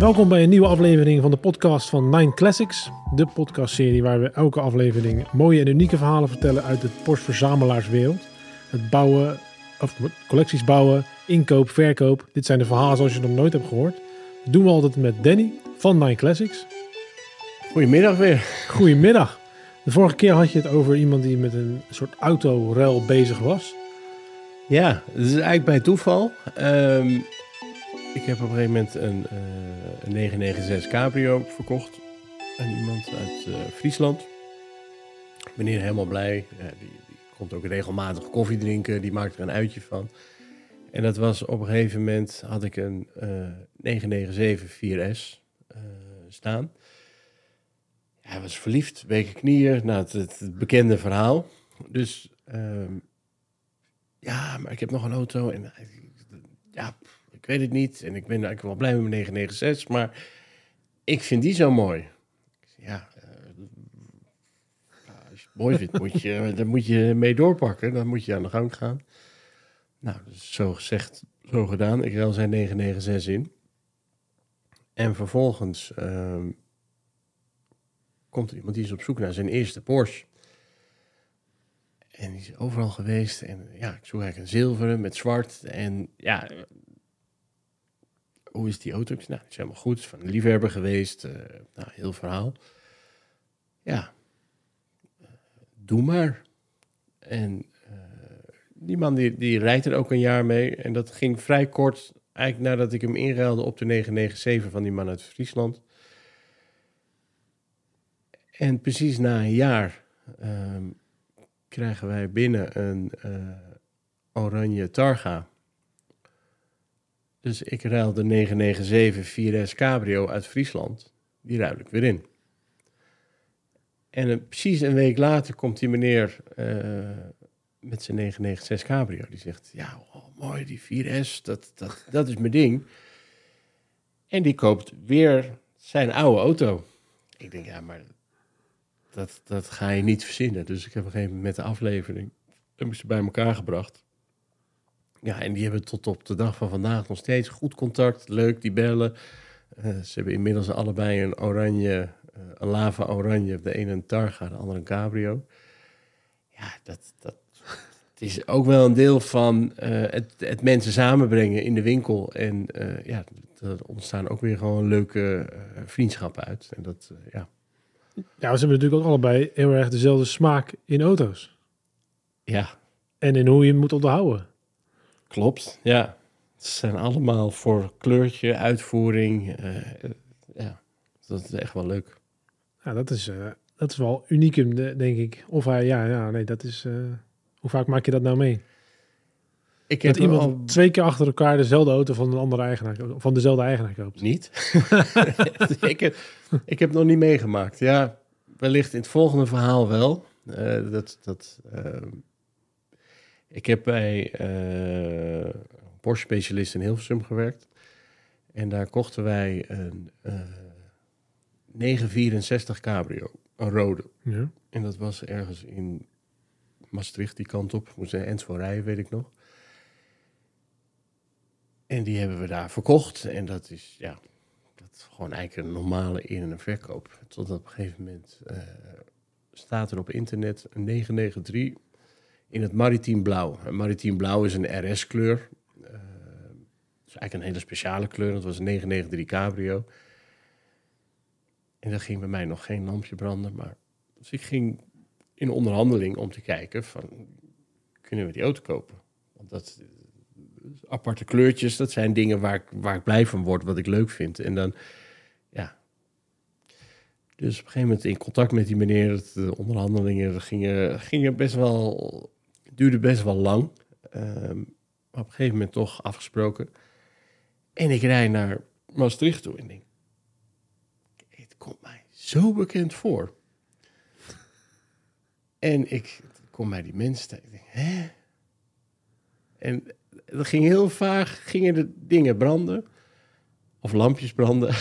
Welkom bij een nieuwe aflevering van de podcast van Nine Classics. De podcastserie waar we elke aflevering mooie en unieke verhalen vertellen uit het Porsche verzamelaarswereld. Het bouwen, of collecties bouwen, inkoop, verkoop. Dit zijn de verhalen zoals je nog nooit hebt gehoord. Dat doen we altijd met Danny van Nine Classics. Goedemiddag weer. Goedemiddag. De vorige keer had je het over iemand die met een soort autorel bezig was. Ja, het is eigenlijk bij toeval. Ehm, ik heb op een gegeven moment een, eh, een 996 Cabrio verkocht aan iemand uit eh, Friesland. Meneer helemaal blij. Die, die komt ook regelmatig koffie drinken. Die maakt er een uitje van. En dat was op een gegeven moment had ik een eh 997 4S eh, staan. Hij was verliefd, weken knieën. Nou, het, bekende verhaal. Dus ehm, ja, maar ik heb nog een auto en ja, ik weet het niet. En ik ben eigenlijk wel blij met mijn 996, maar ik vind die zo mooi. Ja, eh, als je het mooi vindt, moet je, dan moet je mee doorpakken. Dan moet je aan de gang gaan. Nou, dus zo gezegd, zo gedaan. Ik ruil zijn 996 in. En vervolgens ehm, komt er iemand die is op zoek naar zijn eerste Porsche. En die is overal geweest. En ja, ik zoek eigenlijk een zilveren met zwart. En ja, hoe is die auto? Nou, die is helemaal goed. Van een liefhebber geweest. eh, nou, heel verhaal. Ja, eh, doe maar. En eh, die man die, die rijdt er ook een jaar mee. En dat ging vrij kort, eigenlijk nadat ik hem inruilde op de 997 van die man uit Friesland. En precies na een jaar ehm, krijgen wij binnen een oranje Targa. Dus ik ruil de 997 4S Cabrio uit Friesland. Die ruil ik weer in. En een- precies een week later komt die meneer eh, met zijn 996 Cabrio. Die zegt, ja, oh, mooi, die 4S, dat, dat, dat is mijn ding. En die koopt weer zijn oude auto. Ik denk, ja, maar dat, dat ga je niet verzinnen. Dus ik heb op een gegeven moment met de aflevering... heb ze bij elkaar gebracht. Ja, en die hebben tot op de dag van vandaag nog steeds goed contact. Leuk, die bellen. Eh, ze hebben inmiddels allebei een oranje, eh, een lava oranje. De ene een Targa, de andere een Cabrio. Ja, dat, dat het is ook wel een deel van eh, het, het mensen samenbrengen in de winkel. En ja, er ontstaan ook weer gewoon leuke vriendschappen uit. En dat, ja. Ja, ze hebben natuurlijk ook allebei heel erg dezelfde smaak in auto's. ja, En in hoe je hem moet onderhouden. Klopt. Ja, het zijn allemaal voor kleurtje, uitvoering. eh, ja, dat is echt wel leuk. Ja, dat is, eh, dat is wel unicum, de- denk ik. Of hij, ja, ja, nee, dat is... eh, hoe vaak maak je dat nou mee? Ik heb Dat iemand al twee keer achter elkaar dezelfde auto van een andere eigenaar van dezelfde eigenaar koopt. niet. ik, heb, ik heb nog niet meegemaakt. Ja, wellicht in het volgende verhaal wel. Dat, dat, ehm, ik heb bij eh, een Porsche-specialist in Hilversum gewerkt. En daar kochten wij een eh 964 Cabrio, een rode. Ja. En dat was ergens in Maastricht, die kant op. Moest een Ens voor rijden, weet ik nog. En die hebben we daar verkocht. En dat is, ja, dat is gewoon eigenlijk een normale in- en verkoop. Tot op een gegeven moment eh, staat er op internet een 993 in het maritiem blauw. En maritiem blauw is een RS-kleur. Eh dat is eigenlijk een hele speciale kleur. Dat was een 993 Cabrio. En daar ging bij mij nog geen lampje branden. Maar dus ik ging in onderhandeling om te kijken van... kunnen we die auto kopen? Want dat aparte kleurtjes, dat zijn dingen waar ik, waar ik blij van word, wat ik leuk vind. En dan, ja. Dus op een gegeven moment in contact met die meneer, de onderhandelingen gingen, gingen best wel, duurde best wel lang. Ehm, maar op een gegeven moment toch afgesproken. En ik rijd naar Maastricht toe en denk, het komt mij zo bekend voor. En ik kom bij die mensen. Ik denk, hè? En er ging heel vaag, gingen de dingen branden. Of lampjes branden.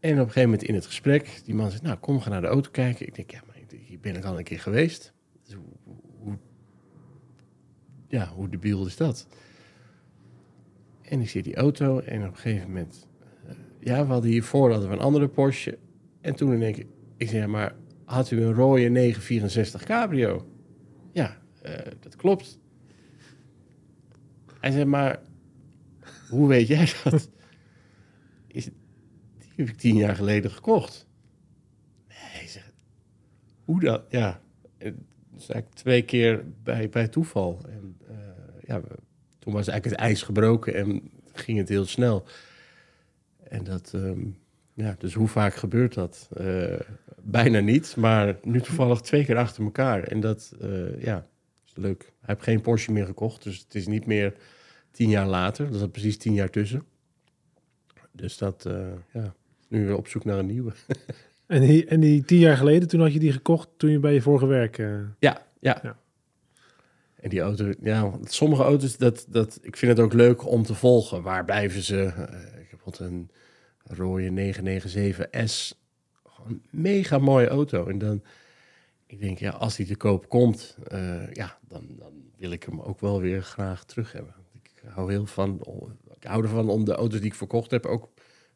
en op een gegeven moment in het gesprek, die man zegt, nou kom, ga naar de auto kijken. Ik denk, ja, maar hier ben ik al een keer geweest. Hoe, ja, hoe debiel is dat? En ik zie die auto en op een gegeven moment... eh, ja, we hadden hiervoor hadden we een andere Porsche. En toen denk ik, ik zeg, maar had u een rode 964 Cabrio? Ja, eh, dat klopt. Hij zei, maar hoe weet jij dat? Is, die heb ik tien jaar geleden gekocht. Nee, zeg, hoe dat? Ja, is eigenlijk twee keer bij, bij toeval. En eh, ja, toen was eigenlijk het ijs gebroken en ging het heel snel. En dat, ehm, ja, dus hoe vaak gebeurt dat? Eh, bijna niet, maar nu toevallig twee keer achter elkaar. En dat, eh, ja, is leuk. Hij heeft geen Porsche meer gekocht, dus het is niet meer tien jaar later. Er zat precies tien jaar tussen. Dus dat, ja, nu weer op zoek naar een nieuwe. En die, en die tien jaar geleden, toen had je die gekocht toen je bij je vorige werk... eh, Ja, ja. Ja. En die auto, ja, sommige auto's, dat, dat, ik vind het ook leuk om te volgen. Waar blijven ze? Eh, ik heb bijvoorbeeld een rode 997S. Gewoon een mega mooie auto. En dan, ik denk, ja, als die te koop komt, eh, ja, dan, dan wil ik hem ook wel weer graag terug hebben. Ik hou heel van, ik hou ervan om de auto's die ik verkocht heb ook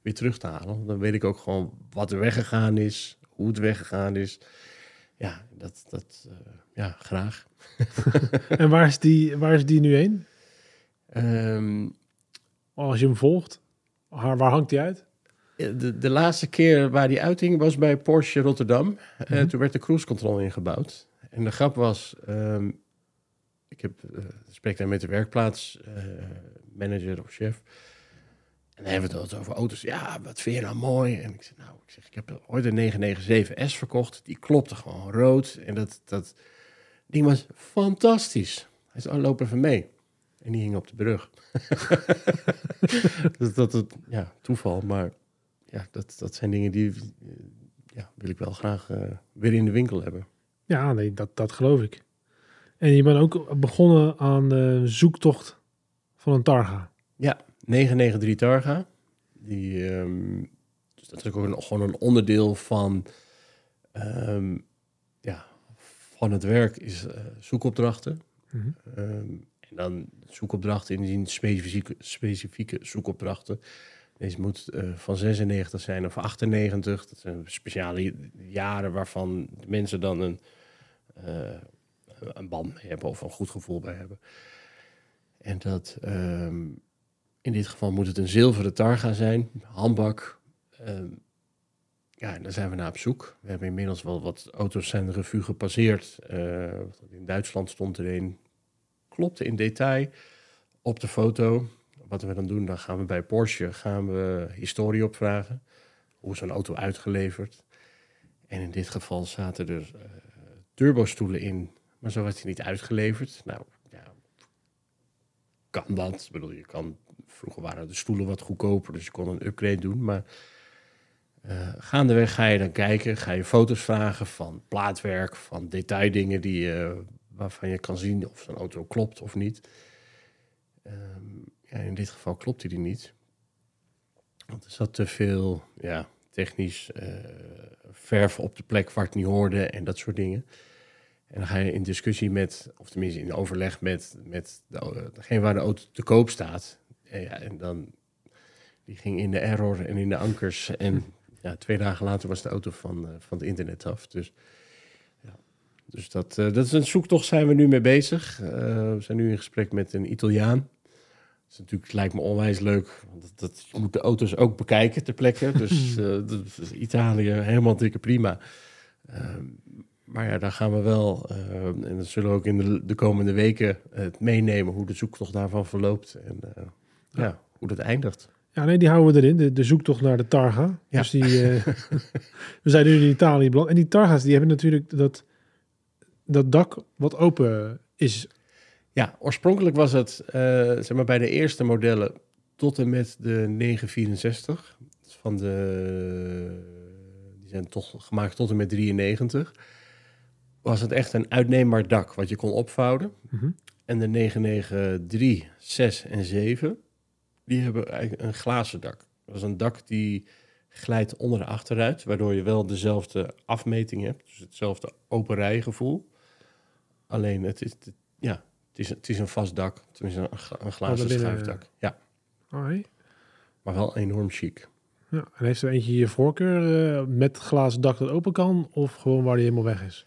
weer terug te halen. Dan weet ik ook gewoon wat er weggegaan is, hoe het weggegaan is. Ja, dat, dat eh, ja, graag. En waar is, die, waar is die nu heen? Ehm, Als je hem volgt, waar, waar hangt die uit? de, de laatste keer waar die uiting was bij Porsche Rotterdam. Eh, Mhm. toen werd de cruise control ingebouwd. En de grap was, ehm, ik heb eh spreek daar met de werkplaats eh, manager of chef. En dan hebben we het over auto's. Ja, wat vind je nou mooi? En ik zeg, nou, ik, zeg, ik heb ooit een 997S verkocht. Die klopte gewoon rood. En dat, dat ding was fantastisch. Hij zei, oh, loop even mee. En die hing op de brug. dus dat het, ja, toeval. Maar ja, dat, dat zijn dingen die ja, wil ik wel graag eh, weer in de winkel hebben. Ja, nee, dat, dat geloof ik. En je bent ook begonnen aan de zoektocht van een Targa. Ja, 993 Targa. Die, ehm, dus dat is ook een, gewoon een onderdeel van, ehm, ja, van het werk, is eh, zoekopdrachten. Mhm. Ehm, en dan zoekopdrachten in die zin specifieke, specifieke zoekopdrachten. Deze moet eh, van 96 zijn of 98. Dat zijn speciale jaren waarvan de mensen dan een, eh, een band mee hebben of een goed gevoel bij hebben. En dat in dit geval moet het een zilveren targa zijn, handbak. Ehm, ja, daar zijn we naar op zoek. We hebben inmiddels wel wat auto's zijn de revue gepasseerd. Eh, in Duitsland stond er een, klopte in detail op de foto. Wat we dan doen, dan gaan we bij Porsche gaan we historie opvragen. Hoe is zo'n auto uitgeleverd? En in dit geval zaten er eh turbostoelen in, maar zo was hij niet uitgeleverd. Nou, ja, kan dat? Ik bedoel, je kan, vroeger waren de stoelen wat goedkoper, dus je kon een upgrade doen. Maar eh, gaandeweg ga je dan kijken, ga je foto's vragen van plaatwerk, van detaildingen die, waarvan je kan zien of zo'n auto klopt of niet. Ehm, ja, in dit geval klopte die niet. Want er zat te veel ja, technisch eh, verf op de plek waar het niet hoorde en dat soort dingen. En dan ga je in discussie met, of tenminste in overleg met, met de, degene waar de auto te koop staat. En, ja, en dan, die ging in de error en in de ankers. En ja, twee dagen later was de auto van, eh, van het internet af. Dus, ja. dus dat, eh, dat is een zoektocht, zijn we nu mee bezig. Eh, we zijn nu in gesprek met een Italiaan. Dat is natuurlijk, lijkt me onwijs leuk. Want dat, dat, je moet de auto's ook bekijken ter plekke. Dus, dat is Italië, helemaal dikke prima. Ehm, maar ja, daar gaan we wel, eh, en dat zullen we ook in de, de komende weken het meenemen, hoe de zoektocht daarvan verloopt en ja. hoe dat eindigt. Ja, nee, die houden we erin. De, de zoektocht naar de Targa. Ja. Dus die, eh, we zijn nu in Italië beland. En die Targa's, die hebben natuurlijk dat, dat dak wat open is. Ja, oorspronkelijk was het, eh, zeg maar, bij de eerste modellen tot en met de 964. Dus Van de, die zijn toch gemaakt tot en met 93. Was het echt een uitneembaar dak wat je kon opvouwen. Mhm. En de 993, 6 en 7, die hebben eigenlijk een glazen dak. Dat is een dak die glijdt onder de achteruit, waardoor je wel dezelfde afmeting hebt. Dus hetzelfde open rijgevoel. Alleen het is, ja, het is, het is een vast dak. Is een, een glazen binnen- schuifdak. Ja. Maar wel enorm chic. Ja, en heeft er eentje je voorkeur eh, met glazen dak dat open kan of gewoon waar die helemaal weg is?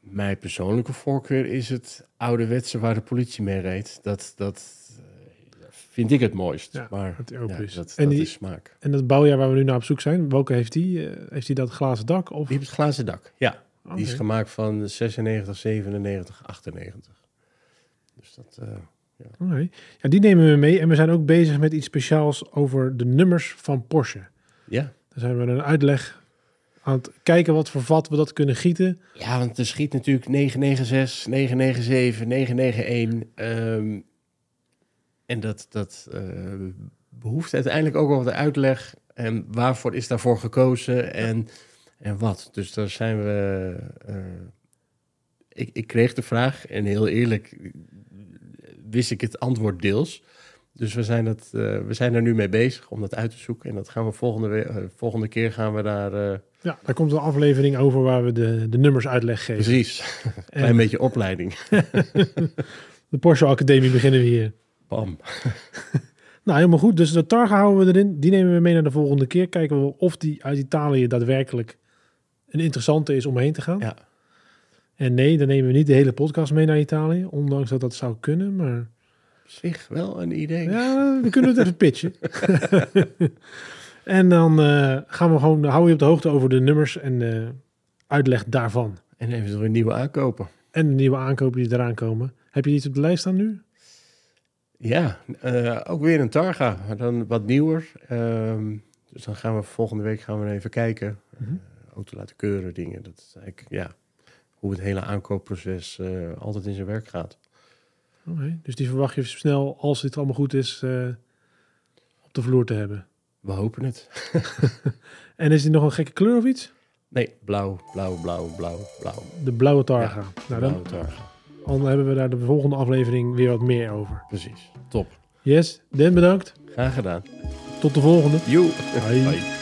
Mijn persoonlijke voorkeur is het ouderwetse waar de politie mee reed. Dat, dat vind ik het mooist. Ja, maar het ja, is. dat, En dat die- is smaak. En dat bouwjaar waar we nu naar op zoek zijn, welke heeft die? Eh, heeft die dat glazen dak? Of? Die heeft het glazen dak. Ja, die is gemaakt van 96, 97, 98. Dus dat... eh, Oké. Ja, die nemen we mee. En we zijn ook bezig met iets speciaals over de nummers van Porsche. ja. Daar zijn we een uitleg aan het kijken wat voor vat we dat kunnen gieten. Ja, want er schiet natuurlijk 996, 997, 991. ehm, en dat, dat eh, behoeft uiteindelijk ook wel wat uitleg. En waarvoor is daarvoor gekozen en, en wat. Dus daar zijn we... eh, ik, ik kreeg de vraag en heel eerlijk wist ik het antwoord deels. Dus we zijn, eh, we zijn er nu mee bezig om dat uit te zoeken. En dat gaan we volgende, eh, volgende keer gaan we daar... eh, Ja, daar komt een aflevering over waar we de, de nummers uitleg geven. precies, En klein beetje opleiding. de Porsche Academie beginnen we hier. Bam. Nou, helemaal goed. Dus de Targa houden we erin. Die nemen we mee naar de volgende keer. Kijken we of die uit Italië daadwerkelijk een interessante is om heen te gaan. Ja. En nee, dan nemen we niet de hele podcast mee naar Italië. Ondanks dat dat zou kunnen, maar... Op zich wel een idee. Ja, we kunnen het even pitchen. en dan eh, gaan we gewoon, hou je op de hoogte over de nummers en de uitleg daarvan. En eventueel weer nieuwe aankopen. En de nieuwe aankopen die eraan komen. Heb je iets op de lijst staan nu? Ja, eh, ook weer een Targa, maar dan wat nieuwer. Ehm, dus dan gaan we volgende week gaan we even kijken. Mhm. Eh, auto laten keuren, dingen. Dat is eigenlijk, ja, hoe het hele aankoopproces eh, altijd in zijn werk gaat. Oké, Dus die verwacht je snel, als dit allemaal goed is, op de vloer te hebben. We hopen het. En is die nog een gekke kleur of iets? Nee, blauw, blauw, blauw, blauw, blauw. De blauwe Targa. Ja, nou, dan, Blauwe Targa. Dan hebben we daar de volgende aflevering weer wat meer over. Precies, top. Yes, Den bedankt. Graag gedaan. Tot de volgende. Joe. Bye.